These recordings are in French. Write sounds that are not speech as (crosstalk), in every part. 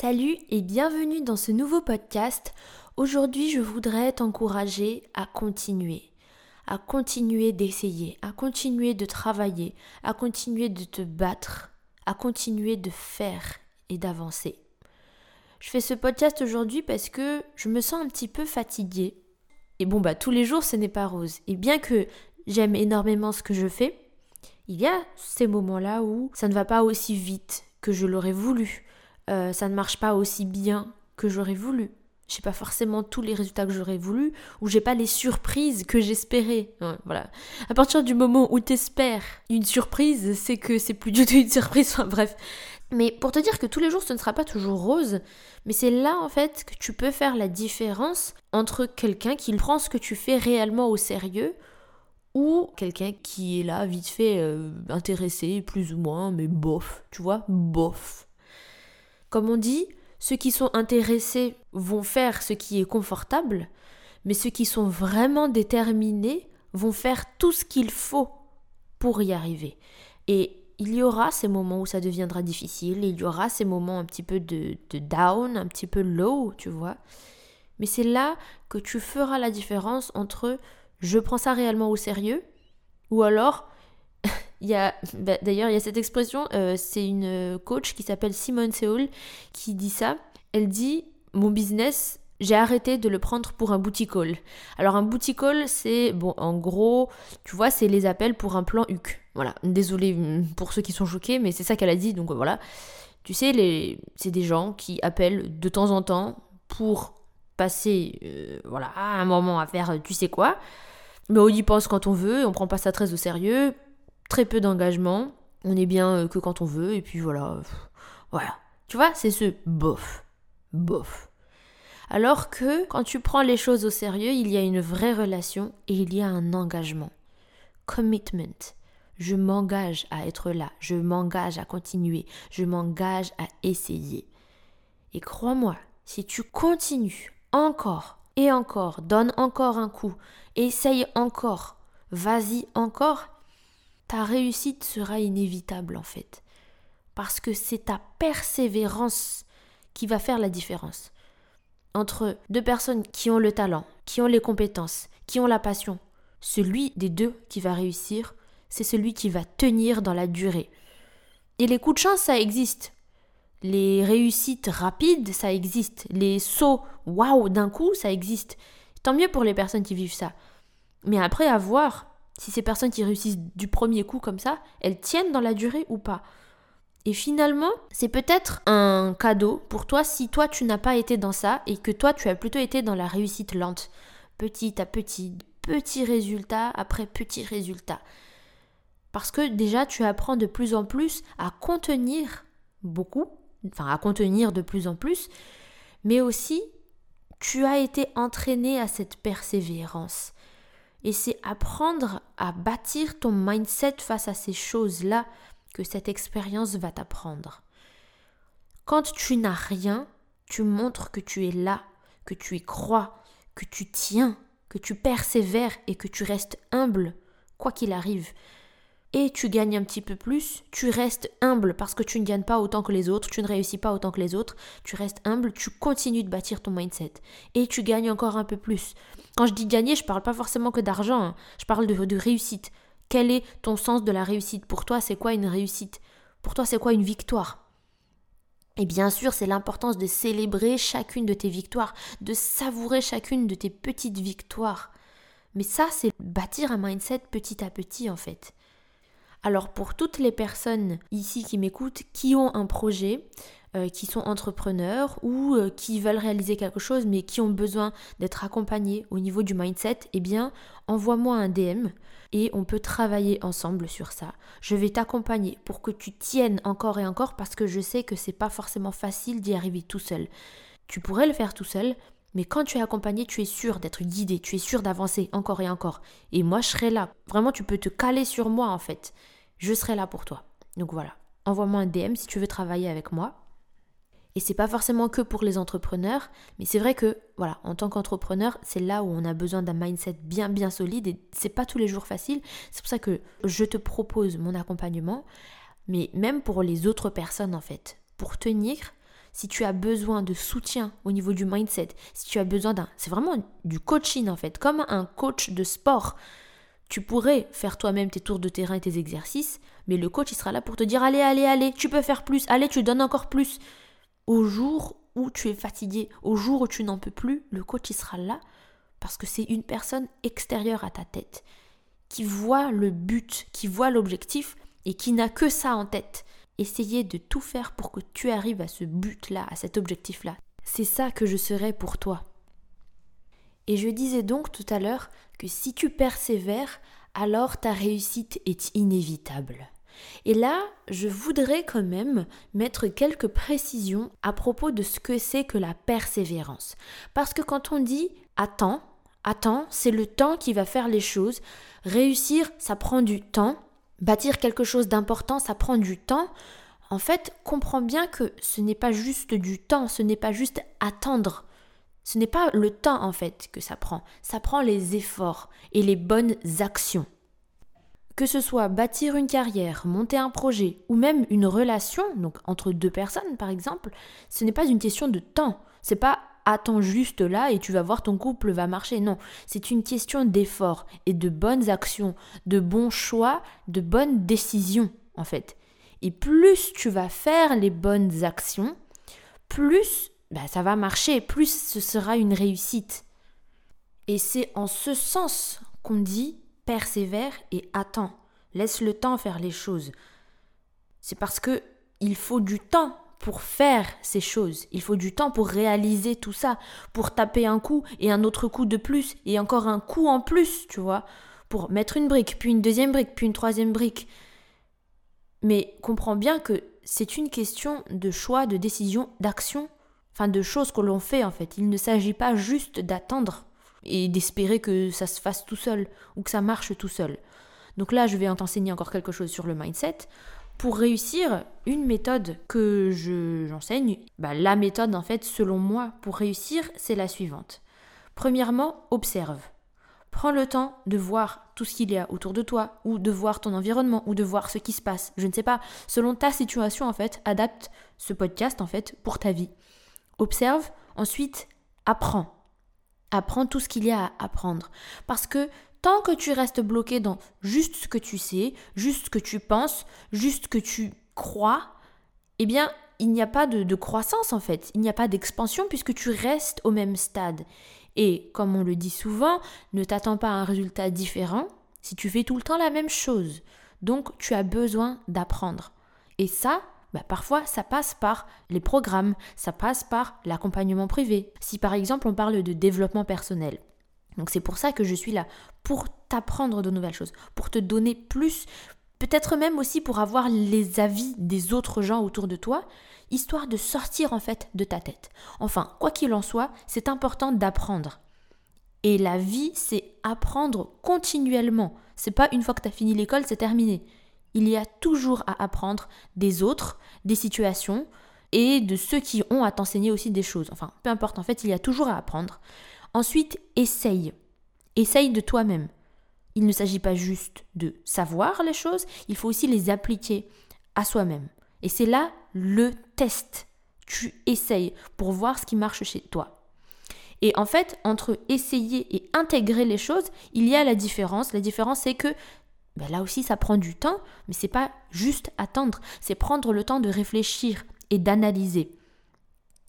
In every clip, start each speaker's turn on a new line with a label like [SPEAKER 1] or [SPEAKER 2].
[SPEAKER 1] Salut et bienvenue dans ce nouveau podcast. Aujourd'hui, je voudrais t'encourager à continuer, à continuer d'essayer, à continuer de travailler, à continuer de te battre, à continuer de faire et d'avancer. Je fais ce podcast aujourd'hui parce que je me sens un petit peu fatiguée. Et bon, bah tous les jours, ce n'est pas rose. Et bien que j'aime énormément ce que je fais, il y a ces moments-là où ça ne va pas aussi vite que je l'aurais voulu euh, ça ne marche pas aussi bien que j'aurais voulu. J'ai pas forcément tous les résultats que j'aurais voulu, ou j'ai pas les surprises que j'espérais. voilà. À partir du moment où t'espères une surprise, c'est que c'est plus du tout une surprise. (laughs) Enfin, bref. Mais pour te dire que tous les jours ce ne sera pas toujours rose, mais c'est là en fait que tu peux faire la différence entre quelqu'un qui prend ce que tu fais réellement au sérieux ou quelqu'un qui est là vite fait euh, intéressé plus ou moins, mais bof, tu vois, bof. Comme on dit, ceux qui sont intéressés vont faire ce qui est confortable, mais ceux qui sont vraiment déterminés vont faire tout ce qu'il faut pour y arriver. Et il y aura ces moments où ça deviendra difficile, il y aura ces moments un petit peu de, de down, un petit peu low, tu vois. Mais c'est là que tu feras la différence entre je prends ça réellement au sérieux ou alors il y a, bah, d'ailleurs, il y a cette expression, euh, c'est une coach qui s'appelle Simone Seoul qui dit ça. Elle dit Mon business, j'ai arrêté de le prendre pour un boutique call. Alors, un boutique call, c'est, bon, en gros, tu vois, c'est les appels pour un plan HUC. Voilà, désolé mm, pour ceux qui sont choqués, mais c'est ça qu'elle a dit, donc voilà. Tu sais, les... c'est des gens qui appellent de temps en temps pour passer, euh, voilà, un moment à faire tu sais quoi. Mais on y pense quand on veut, on prend pas ça très au sérieux très peu d'engagement, on est bien euh, que quand on veut, et puis voilà. Voilà. Tu vois, c'est ce bof. Bof. Alors que quand tu prends les choses au sérieux, il y a une vraie relation et il y a un engagement. Commitment. Je m'engage à être là, je m'engage à continuer, je m'engage à essayer. Et crois-moi, si tu continues encore et encore, donne encore un coup, essaye encore, vas-y encore, ta réussite sera inévitable en fait. Parce que c'est ta persévérance qui va faire la différence. Entre deux personnes qui ont le talent, qui ont les compétences, qui ont la passion, celui des deux qui va réussir, c'est celui qui va tenir dans la durée. Et les coups de chance, ça existe. Les réussites rapides, ça existe. Les sauts waouh d'un coup, ça existe. Tant mieux pour les personnes qui vivent ça. Mais après, à voir si ces personnes qui réussissent du premier coup comme ça, elles tiennent dans la durée ou pas. Et finalement, c'est peut-être un cadeau pour toi si toi tu n'as pas été dans ça et que toi tu as plutôt été dans la réussite lente, petit à petit, petit résultat après petit résultat. Parce que déjà tu apprends de plus en plus à contenir beaucoup, enfin à contenir de plus en plus, mais aussi tu as été entraîné à cette persévérance. Et c'est apprendre à bâtir ton mindset face à ces choses-là que cette expérience va t'apprendre. Quand tu n'as rien, tu montres que tu es là, que tu y crois, que tu tiens, que tu persévères et que tu restes humble, quoi qu'il arrive et tu gagnes un petit peu plus, tu restes humble parce que tu ne gagnes pas autant que les autres, tu ne réussis pas autant que les autres, tu restes humble, tu continues de bâtir ton mindset et tu gagnes encore un peu plus. Quand je dis gagner, je parle pas forcément que d'argent, hein. je parle de, de réussite. Quel est ton sens de la réussite? Pour toi, c'est quoi une réussite? Pour toi, c'est quoi une victoire? Et bien sûr, c'est l'importance de célébrer chacune de tes victoires, de savourer chacune de tes petites victoires. Mais ça, c'est bâtir un mindset petit à petit en fait. Alors pour toutes les personnes ici qui m'écoutent, qui ont un projet, euh, qui sont entrepreneurs ou euh, qui veulent réaliser quelque chose mais qui ont besoin d'être accompagnés au niveau du mindset, eh bien envoie-moi un DM et on peut travailler ensemble sur ça. Je vais t'accompagner pour que tu tiennes encore et encore parce que je sais que c'est pas forcément facile d'y arriver tout seul. Tu pourrais le faire tout seul, mais quand tu es accompagné, tu es sûr d'être guidé, tu es sûr d'avancer encore et encore. Et moi, je serai là. Vraiment, tu peux te caler sur moi en fait. Je serai là pour toi. Donc voilà. Envoie-moi un DM si tu veux travailler avec moi. Et c'est pas forcément que pour les entrepreneurs, mais c'est vrai que voilà, en tant qu'entrepreneur, c'est là où on a besoin d'un mindset bien bien solide et c'est pas tous les jours facile. C'est pour ça que je te propose mon accompagnement, mais même pour les autres personnes en fait, pour tenir, si tu as besoin de soutien au niveau du mindset, si tu as besoin d'un... C'est vraiment du coaching en fait, comme un coach de sport. Tu pourrais faire toi-même tes tours de terrain et tes exercices, mais le coach il sera là pour te dire allez, allez, allez, tu peux faire plus, allez, tu donnes encore plus. Au jour où tu es fatigué, au jour où tu n'en peux plus, le coach il sera là parce que c'est une personne extérieure à ta tête qui voit le but, qui voit l'objectif et qui n'a que ça en tête. Essayez de tout faire pour que tu arrives à ce but-là, à cet objectif-là. C'est ça que je serai pour toi. Et je disais donc tout à l'heure que si tu persévères, alors ta réussite est inévitable. Et là, je voudrais quand même mettre quelques précisions à propos de ce que c'est que la persévérance. Parce que quand on dit attends, attends, c'est le temps qui va faire les choses. Réussir, ça prend du temps. Bâtir quelque chose d'important, ça prend du temps. En fait, comprends bien que ce n'est pas juste du temps, ce n'est pas juste attendre. Ce n'est pas le temps en fait que ça prend, ça prend les efforts et les bonnes actions. Que ce soit bâtir une carrière, monter un projet ou même une relation, donc entre deux personnes par exemple, ce n'est pas une question de temps. C'est pas attends juste là et tu vas voir ton couple va marcher. Non, c'est une question d'effort et de bonnes actions, de bons choix, de bonnes décisions en fait. Et plus tu vas faire les bonnes actions, plus bah, ça va marcher, plus ce sera une réussite. Et c'est en ce sens qu'on dit persévère et attends. Laisse le temps faire les choses. C'est parce que il faut du temps pour faire ces choses. Il faut du temps pour réaliser tout ça, pour taper un coup et un autre coup de plus et encore un coup en plus, tu vois, pour mettre une brique, puis une deuxième brique, puis une troisième brique. Mais comprends bien que c'est une question de choix, de décision, d'action, enfin de choses que l'on fait en fait. Il ne s'agit pas juste d'attendre et d'espérer que ça se fasse tout seul ou que ça marche tout seul. Donc là, je vais t'enseigner encore quelque chose sur le mindset. Pour réussir, une méthode que j'enseigne, bah, la méthode en fait selon moi pour réussir, c'est la suivante. Premièrement, observe. Prends le temps de voir tout ce qu'il y a autour de toi, ou de voir ton environnement, ou de voir ce qui se passe. Je ne sais pas, selon ta situation en fait, adapte ce podcast en fait pour ta vie. Observe, ensuite apprends. Apprends tout ce qu'il y a à apprendre. Parce que tant que tu restes bloqué dans juste ce que tu sais, juste ce que tu penses, juste ce que tu crois, eh bien, il n'y a pas de, croissance en fait, il n'y a pas d'expansion puisque tu restes au même stade. Et comme on le dit souvent, ne t'attends pas à un résultat différent si tu fais tout le temps la même chose. Donc tu as besoin d'apprendre. Et ça, bah, parfois ça passe par les programmes, ça passe par l'accompagnement privé. Si par exemple on parle de développement personnel, donc c'est pour ça que je suis là, pour t'apprendre de nouvelles choses, pour te donner plus, peut-être même aussi pour avoir les avis des autres gens autour de toi, histoire de sortir en fait de ta tête. Enfin, quoi qu'il en soit, c'est important d'apprendre. Et la vie, c'est apprendre continuellement. C'est pas une fois que tu as fini l'école, c'est terminé. Il y a toujours à apprendre des autres, des situations et de ceux qui ont à t'enseigner aussi des choses. Enfin, peu importe, en fait, il y a toujours à apprendre. Ensuite, essaye. Essaye de toi-même. Il ne s'agit pas juste de savoir les choses, il faut aussi les appliquer à soi-même. Et c'est là le test. Tu essayes pour voir ce qui marche chez toi. Et en fait, entre essayer et intégrer les choses, il y a la différence. La différence, c'est que ben là aussi, ça prend du temps, mais c'est pas juste attendre, c'est prendre le temps de réfléchir et d'analyser.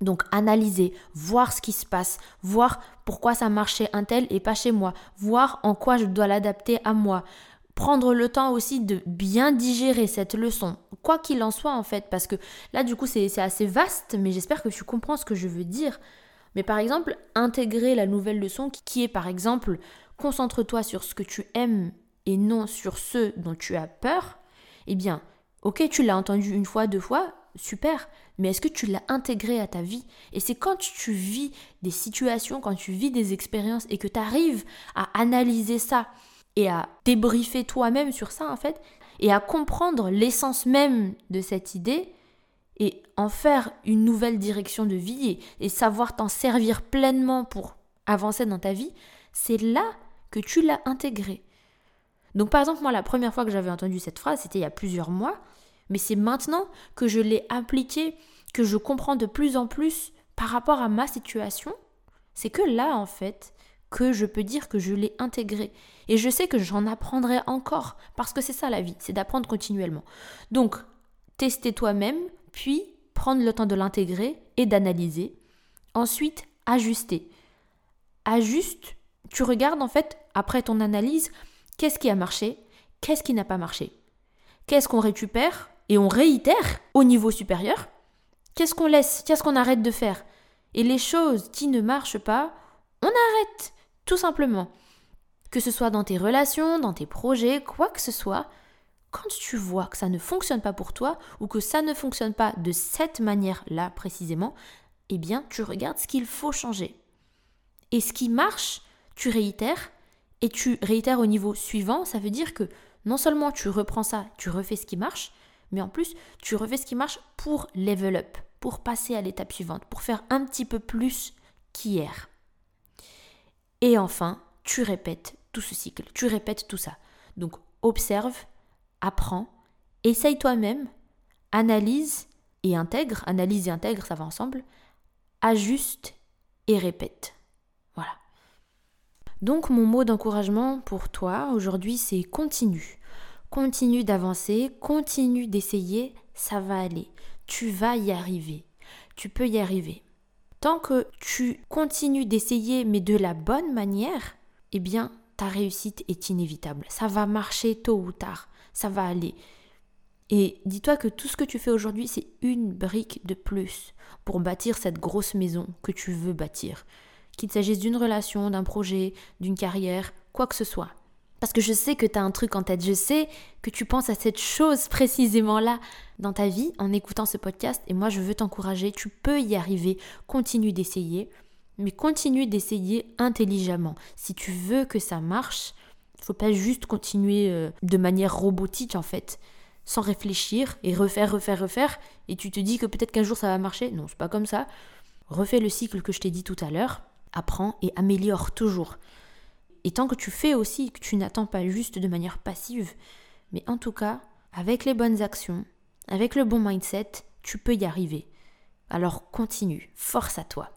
[SPEAKER 1] Donc analyser, voir ce qui se passe, voir pourquoi ça marche un tel et pas chez moi, voir en quoi je dois l'adapter à moi, prendre le temps aussi de bien digérer cette leçon, quoi qu'il en soit en fait, parce que là du coup c'est assez vaste, mais j'espère que tu comprends ce que je veux dire. Mais par exemple, intégrer la nouvelle leçon qui est par exemple, concentre-toi sur ce que tu aimes et non sur ce dont tu as peur, eh bien, ok, tu l'as entendu une fois, deux fois, super, mais est-ce que tu l'as intégré à ta vie? Et c'est quand tu vis des situations, quand tu vis des expériences et que tu arrives à analyser ça et à débriefer toi-même sur ça en fait, et à comprendre l'essence même de cette idée et en faire une nouvelle direction de vie et, savoir t'en servir pleinement pour avancer dans ta vie, c'est là que tu l'as intégré. Donc par exemple, moi la première fois que j'avais entendu cette phrase, c'était il y a plusieurs mois, mais c'est maintenant que je l'ai appliqué que je comprends de plus en plus par rapport à ma situation, c'est que là, en fait, que je peux dire que je l'ai intégré. Et je sais que j'en apprendrai encore, parce que c'est ça la vie, c'est d'apprendre continuellement. Donc, tester toi-même, puis prendre le temps de l'intégrer et d'analyser. Ensuite, ajuster. Ajuste, tu regardes en fait, après ton analyse, qu'est-ce qui a marché, qu'est-ce qui n'a pas marché. Qu'est-ce qu'on récupère et on réitère au niveau supérieur Qu'est-ce qu'on laisse Qu'est-ce qu'on arrête de faire? Et les choses qui ne marchent pas, on arrête, tout simplement. Que ce soit dans tes relations, dans tes projets, quoi que ce soit, quand tu vois que ça ne fonctionne pas pour toi ou que ça ne fonctionne pas de cette manière-là précisément, eh bien, tu regardes ce qu'il faut changer. Et ce qui marche, tu réitères et tu réitères au niveau suivant, ça veut dire que non seulement tu reprends ça, tu refais ce qui marche, mais en plus, tu refais ce qui marche pour level up, pour passer à l'étape suivante, pour faire un petit peu plus qu'hier. Et enfin, tu répètes tout ce cycle, tu répètes tout ça. Donc, observe, apprends, essaye toi-même, analyse et intègre, analyse et intègre, ça va ensemble, ajuste et répète. Voilà. Donc mon mot d'encouragement pour toi aujourd'hui, c'est continue. Continue d'avancer, continue d'essayer, ça va aller. Tu vas y arriver. Tu peux y arriver. Tant que tu continues d'essayer mais de la bonne manière, eh bien ta réussite est inévitable. Ça va marcher tôt ou tard ça va aller. Et dis-toi que tout ce que tu fais aujourd'hui, c'est une brique de plus pour bâtir cette grosse maison que tu veux bâtir. Qu'il s'agisse d'une relation, d'un projet, d'une carrière, quoi que ce soit. Parce que je sais que tu as un truc en tête, je sais que tu penses à cette chose précisément là dans ta vie en écoutant ce podcast et moi je veux t'encourager, tu peux y arriver, continue d'essayer, mais continue d'essayer intelligemment. Si tu veux que ça marche, il faut pas juste continuer euh, de manière robotique en fait, sans réfléchir et refaire, refaire, refaire, et tu te dis que peut-être qu'un jour ça va marcher. Non, c'est pas comme ça. Refais le cycle que je t'ai dit tout à l'heure, apprends et améliore toujours. Et tant que tu fais aussi, que tu n'attends pas juste de manière passive, mais en tout cas, avec les bonnes actions, avec le bon mindset, tu peux y arriver. Alors continue, force à toi.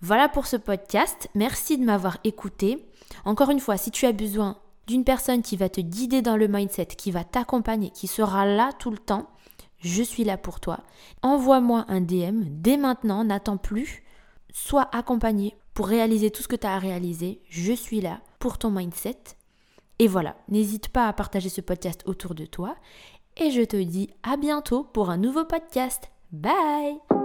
[SPEAKER 1] Voilà pour ce podcast. Merci de m'avoir écouté. Encore une fois, si tu as besoin d'une personne qui va te guider dans le mindset, qui va t'accompagner, qui sera là tout le temps, je suis là pour toi. Envoie-moi un DM dès maintenant, n'attends plus. Sois accompagné pour réaliser tout ce que tu as à réaliser. Je suis là pour ton mindset. Et voilà, n'hésite pas à partager ce podcast autour de toi. Et je te dis à bientôt pour un nouveau podcast. Bye